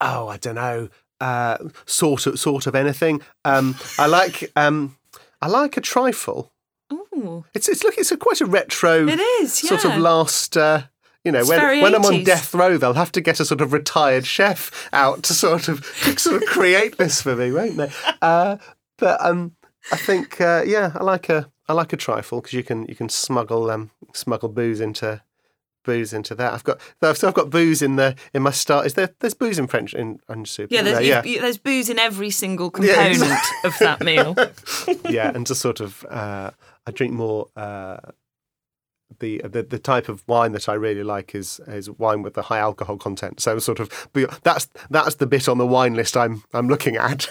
Oh, I don't know. Uh, sort of sort of anything. Um, I like um, I like a trifle. Ooh, It's it's look it's a quite a retro. It is, yeah. sort of last. Uh, you know, It's when when I'm on death row, they'll have to get a sort of retired chef out to sort of sort of create this for me, won't they? Uh, but um, I think uh, yeah, I like a I like a trifle because you can you can smuggle um smuggle booze into booze into that. I've got so I've got booze in the in my start. Is there there's booze in French in onion soup? yeah, there's, there? you- you- there's booze in every single Yeah, component exactly. of that meal. yeah, and just sort of uh, I drink more. Uh, the, the the type of wine that I really like is is wine with the high alcohol content. So sort of that's that's the bit on the wine list I'm I'm looking at.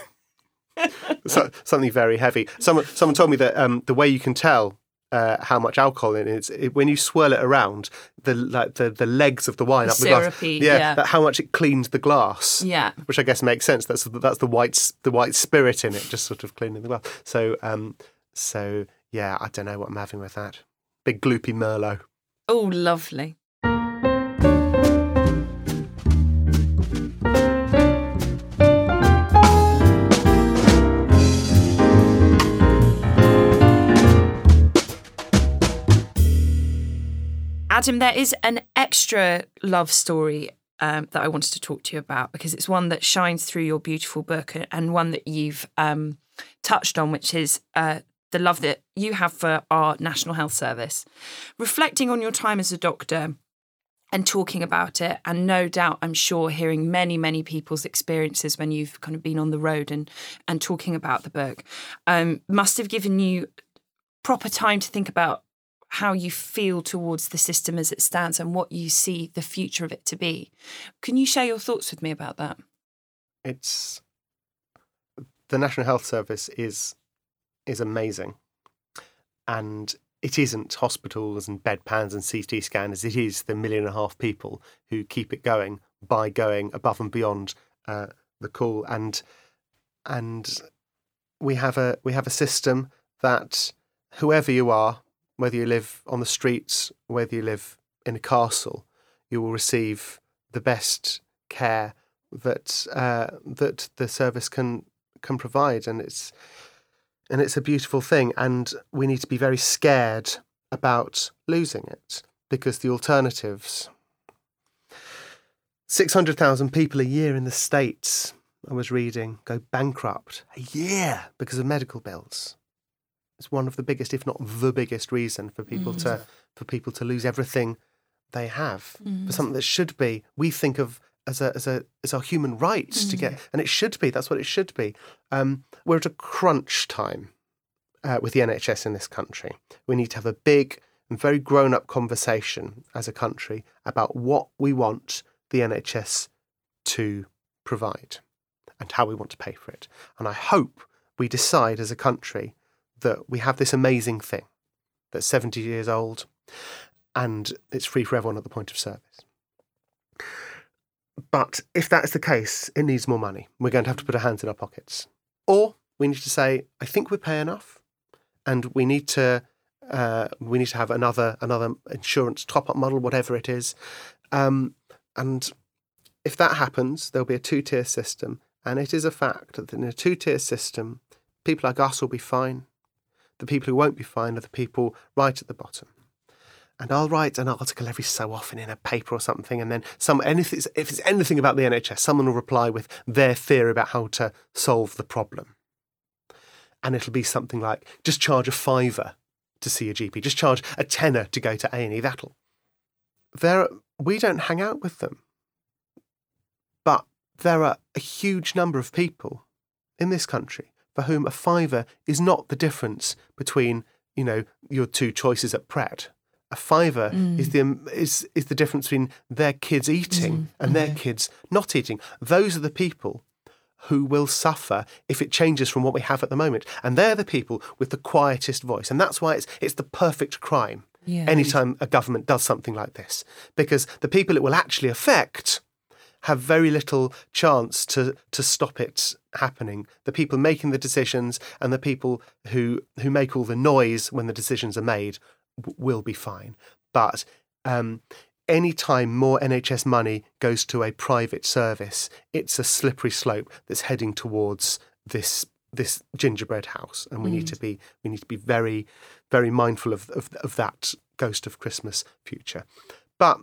so, something very heavy. Someone someone told me that um, the way you can tell uh, how much alcohol in it. It, when you swirl it around, the like the, the legs of the wine The up the glass, yeah, yeah. that- how much it cleans the glass. Yeah. which I guess makes sense. That's that's the white the white spirit in it, just sort of cleaning the glass. So um, so yeah, I don't know what I'm having with that. Big gloopy merlot. Oh, lovely. Adam, there is an extra love story um, that I wanted to talk to you about because it's one that shines through your beautiful book and- one that you've um, touched on, which is uh, the love that you have for our National Health Service. Reflecting on your time as a doctor and talking about it, and no doubt, I'm sure, hearing many, many people's experiences when you've kind of been on the road and and talking about the book, um, must have given you proper time to think about how you feel towards the system as it stands and what you see the future of it to be. Can you share your thoughts with me about that? It's the National Health Service is is amazing, and it isn't hospitals and bedpans and CT scanners. It is the million and a half people who keep it going by going above and beyond uh, the call, and and we have a we have a system that whoever you are, whether you live on the streets, whether you live in a castle, you will receive the best care that uh, that the service can can provide, and it's and it's a beautiful thing. And we need to be very scared about losing it because the alternatives. Six hundred thousand people a year in the states. I was reading go bankrupt a year because of medical bills. It's one of the biggest, if not the biggest, reason for people to for people to lose everything they have for something that should be we think of as a as a as our human rights to get, and it should be. That's what it should be. Um, we're at a crunch time uh, with the NHS in this country. We need to have a big and very grown up conversation as a country about what we want the NHS to provide and how we want to pay for it. And I hope we decide as a country that we have this amazing thing that's 70 years old and it's free for everyone at the point of service. But if that's the case, it needs more money. We're going to have to put our hands in our pockets. Or we need to say, I think we pay enough and we need to uh, we need to have another another insurance top up model, whatever it is. Um, and if that happens, there'll be a two tier system. And it is a fact that in a two tier system, people like us will be fine. The people who won't be fine are the people right at the bottom. And I'll write an article every so often in a paper or something, and then some anything if it's anything about the NHS, someone will reply with their theory about how to solve the problem. And it'll be something like just charge a fiver to see a GP, just charge a tenner to go to A and E. That'll. There, we don't hang out with them, but there are a huge number of people in this country for whom a fiver is not the difference between you know your two choices at Pret. A fiver is mm. the um, is is the difference between their kids eating mm. and their kids not eating. Those are the people who will suffer if it changes from what we have at the moment, and they're the people with the quietest voice, and that's why it's it's the perfect crime. Yeah. Anytime a government does something like this, because the people it will actually affect have very little chance to to stop it happening. The people making the decisions and the people who who make all the noise when the decisions are made w- will be fine. But um, any time more NHS money goes to a private service, it's a slippery slope that's heading towards this this gingerbread house, and we need to be we need to be very very mindful of of, of that ghost of Christmas future. But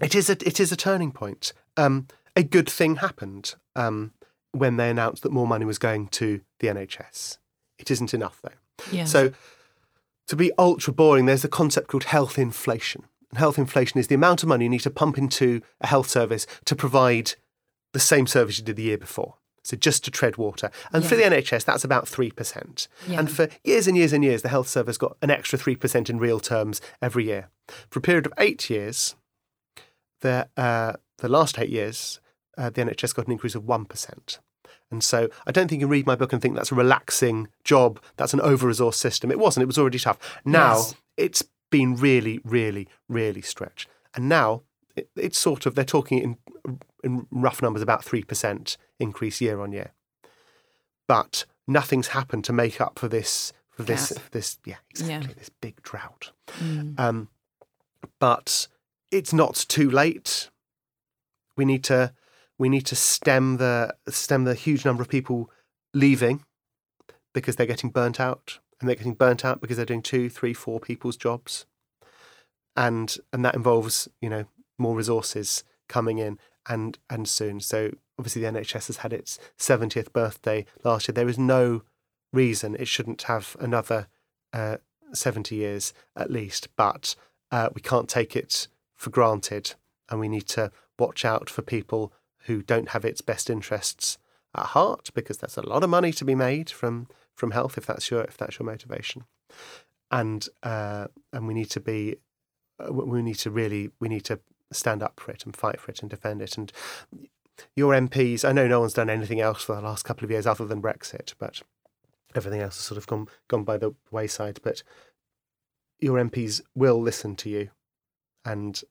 it is a it is a turning point. Um, a good thing happened um, when they announced that more money was going to the NHS. It isn't enough though. Yeah. So, to be ultra boring, there's a concept called health inflation. And health inflation is the amount of money you need to pump into a health service to provide the same service you did the year before. So just to tread water. And for the NHS, that's about 3%. Yeah. And for years and years and years, the health service got an extra 3% in real terms every year. For a period of eight years, the, uh, the last eight years, uh, the NHS got an increase of 1%. And so I don't think you can read my book and think that's a relaxing job, that's an over resourced system. It wasn't, it was already tough. Now Yes. it's been really, really, really stretched. And now it, it's sort of, they're talking in, in rough numbers about 3% increase year on year. But nothing's happened to make up for this, for this, Gap. this, yeah, exactly, this big drought. Mm. Um, but it's not too late. We need to we need to stem the stem the huge number of people leaving because they're getting burnt out, and they're getting burnt out because they're doing two, three, four people's jobs, and and that involves you know more resources coming in and and soon. So obviously the NHS has had its seventieth birthday last year. There is no reason it shouldn't have another uh, seventy years at least, but uh, we can't take it for granted, and we need to watch out for people who don't have its best interests at heart, because that's a lot of money to be made from from health if that's your if that's your motivation, and uh, and we need to be uh, we need to really we need to stand up for it and fight for it and defend it. And your MPs I know no one's done anything else for the last couple of years other than Brexit but everything else has sort of gone gone by the wayside. But your MPs will listen to you and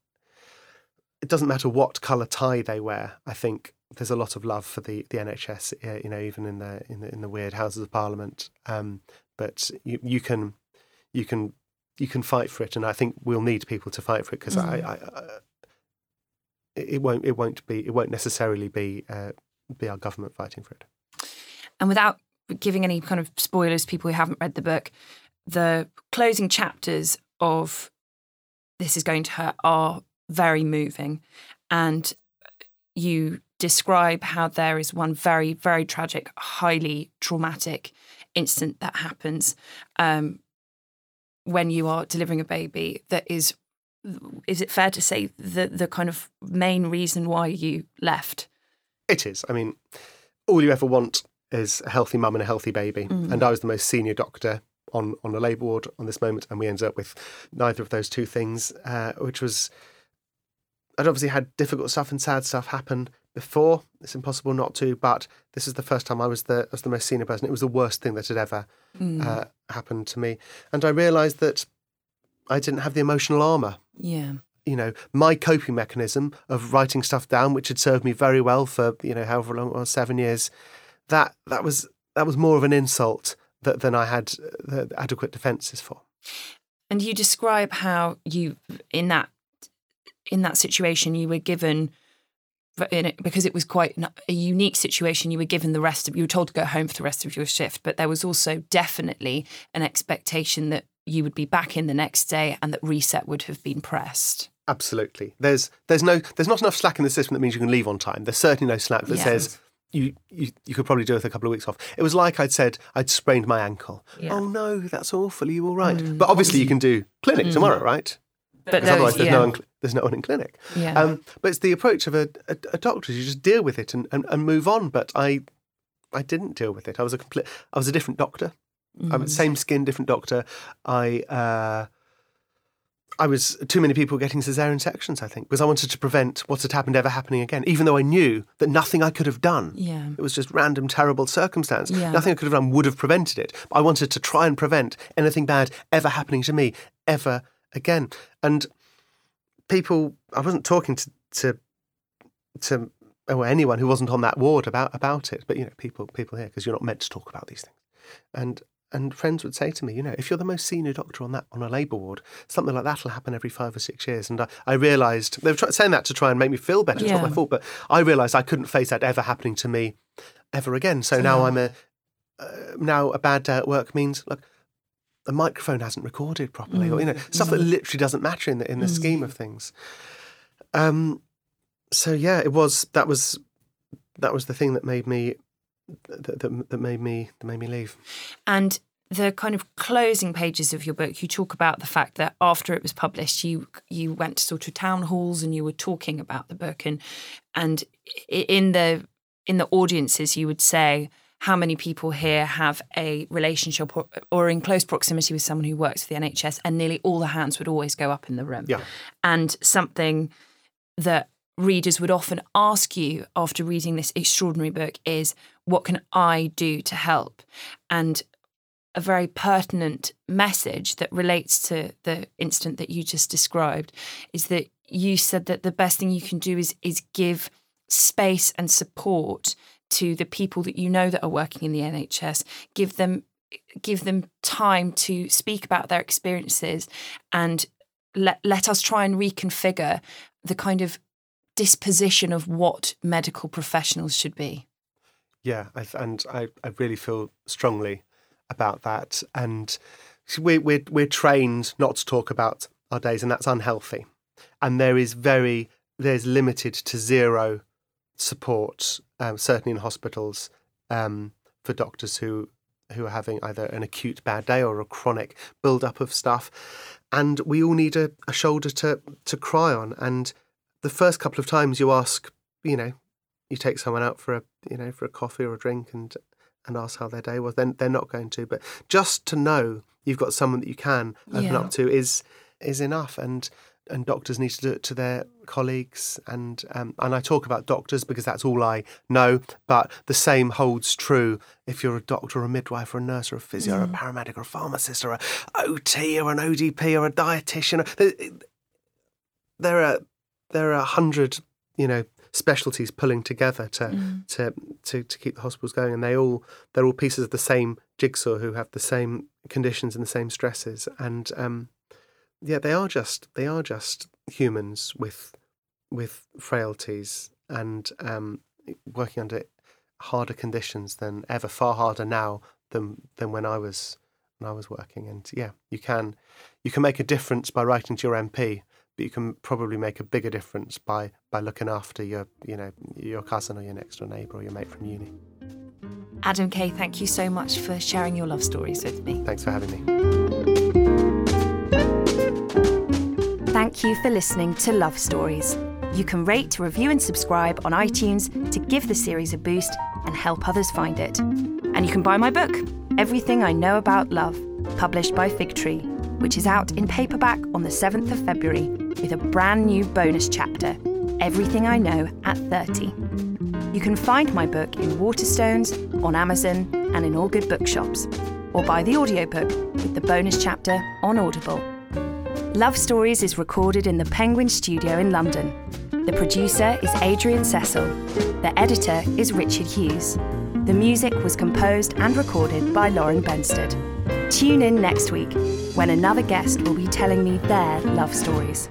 it doesn't matter what colour tie they wear. I think there's a lot of love for the, the NHS, uh, you know, even in the in the, in the weird Houses of Parliament. Um, but you, you can you can you can fight for it, and I think we'll need people to fight for it because I, I, I it it won't it won't be it won't necessarily be uh, be our government fighting for it. And without giving any kind of spoilers, to people who haven't read the book, the closing chapters of This is Going to Hurt are very moving. And you describe how there is one very, very tragic, highly traumatic incident that happens um, when you are delivering a baby that is. Is it fair to say the the kind of main reason why you left? It is. I mean, all you ever want is a healthy mum and a healthy baby. And I was the most senior doctor on, on a labour ward on this moment, and we ended up with neither of those two things, uh, which was. I'd obviously had difficult stuff and sad stuff happen before. It's impossible not to, but this is the first time I was the was the most senior person. It was the worst thing that had ever uh, happened to me, and I realised that I didn't have the emotional armour Yeah. you know, my coping mechanism of writing stuff down, which had served me very well for you know however long it was, seven years, that that was that was more of an insult that, than I had uh, the adequate defences for. And you describe how you in that in that situation you were given in it, because it was quite a unique situation you were given the rest of you were told to go home for the rest of your shift but there was also definitely an expectation that you would be back in the next day and that reset would have been pressed Absolutely, there's there's no there's not enough slack in the system that means you can leave on time. There's certainly no slack that Yeah. says. You, you you could probably do with a couple of weeks off. It was like I'd said I'd sprained my ankle. Yeah. Oh no, that's awful. Are you all right? Mm. But obviously you can do clinic mm. tomorrow, right? But those- otherwise there's yeah. no one, there's no one in clinic. Yeah. Um, but it's the approach of a, a, a doctor. You just deal with it and, and, and move on. But I I didn't deal with it. I was a complete. I was a different doctor. I'm Mm. same skin, different doctor. I uh, I was too many people getting cesarean sections. I think because I wanted to prevent what had happened ever happening again. Even though I knew that nothing I could have done. yeah It was just random, terrible circumstance. Yeah. Nothing I could have done would have prevented it. But I wanted to try and prevent anything bad ever happening to me ever again. And people, I wasn't talking to to, to or anyone who wasn't on that ward about about it, but you know, people people here because you're not meant to talk about these things. And and friends would say to me, you know, if you're the most senior doctor on that on a labour ward, something like that will happen every five or six years. And I, I realised they were try, saying that to try and make me feel better. It's not my fault, but I realised I couldn't face that ever happening to me ever again. So now I'm a uh, now a bad day at work means look. The microphone hasn't recorded properly, or you know, mm. stuff that mm. literally doesn't matter in the in the mm. scheme of things. Um, so yeah, it was that was that was the thing that made me that, that, that made me that made me leave. And the kind of closing pages of your book, you talk about the fact that after it was published, you you went to sort of town halls and you were talking about the book, and and in the in the audiences, you would say how many people here have a relationship or, or in close proximity with someone who works for the NHS, and nearly all the hands would always go up in the room. Yeah. And something that readers would often ask you after reading this extraordinary book is, What can I do to help? And a very pertinent message that relates to the incident that you just described is that you said that the best thing you can do is is give space and support to the people that you know that are working in the NHS give them give them time to speak about their experiences and let let us try and reconfigure the kind of disposition of what medical professionals should be. Yeah and I, I really feel strongly about that. And we, we're, we're trained not to talk about our days and that's unhealthy. And there is very there's limited to zero support, um, certainly in hospitals, um, for doctors who who are having either an acute bad day or a chronic build up of stuff, and we all need a, a shoulder to to cry on. And the first couple of times you ask, you know, you take someone out for a you know for a coffee or a drink and and ask how their day was, then they're not going to. But just to know you've got someone that you can open yeah. up to is is enough. And and doctors need to do it to their colleagues and um, and I talk about doctors because that's all I know but the same holds true if you're a doctor or a midwife or a nurse or a physio mm. or a mm. paramedic or a pharmacist or a OT or an ODP or a dietitian there are there are a hundred you know specialties pulling together to, mm. to to to keep the hospitals going and they all they're all pieces of the same jigsaw who have the same conditions and the same stresses and um, yeah, they are just they are just humans with with frailties and um, working under harder conditions than ever, far harder now than than when I was when I was working. And yeah, you can you can make a difference by writing to your MP, but you can probably make a bigger difference by by looking after your you know your cousin or your next door neighbour or your mate from uni. Adam Kay, thank you so much for sharing your love stories with me. Thanks for having me. Thank you for listening to Love Stories. You can rate, review, and subscribe on iTunes to give the series a boost and help others find it. And you can buy my book, Everything I Know About Love, published by Fig Tree, which is out in paperback on the 7th of February with a brand new bonus chapter, Everything I Know at 30. You can find my book in Waterstones, on Amazon, and in all good bookshops, or buy the audiobook with the bonus chapter on Audible. Love Stories is recorded in the Penguin Studio in London. The producer is Adrian Cecil. The editor is Richard Hughes. The music was composed and recorded by Lauren Benstead. Tune in next week when another guest will be telling me their love stories.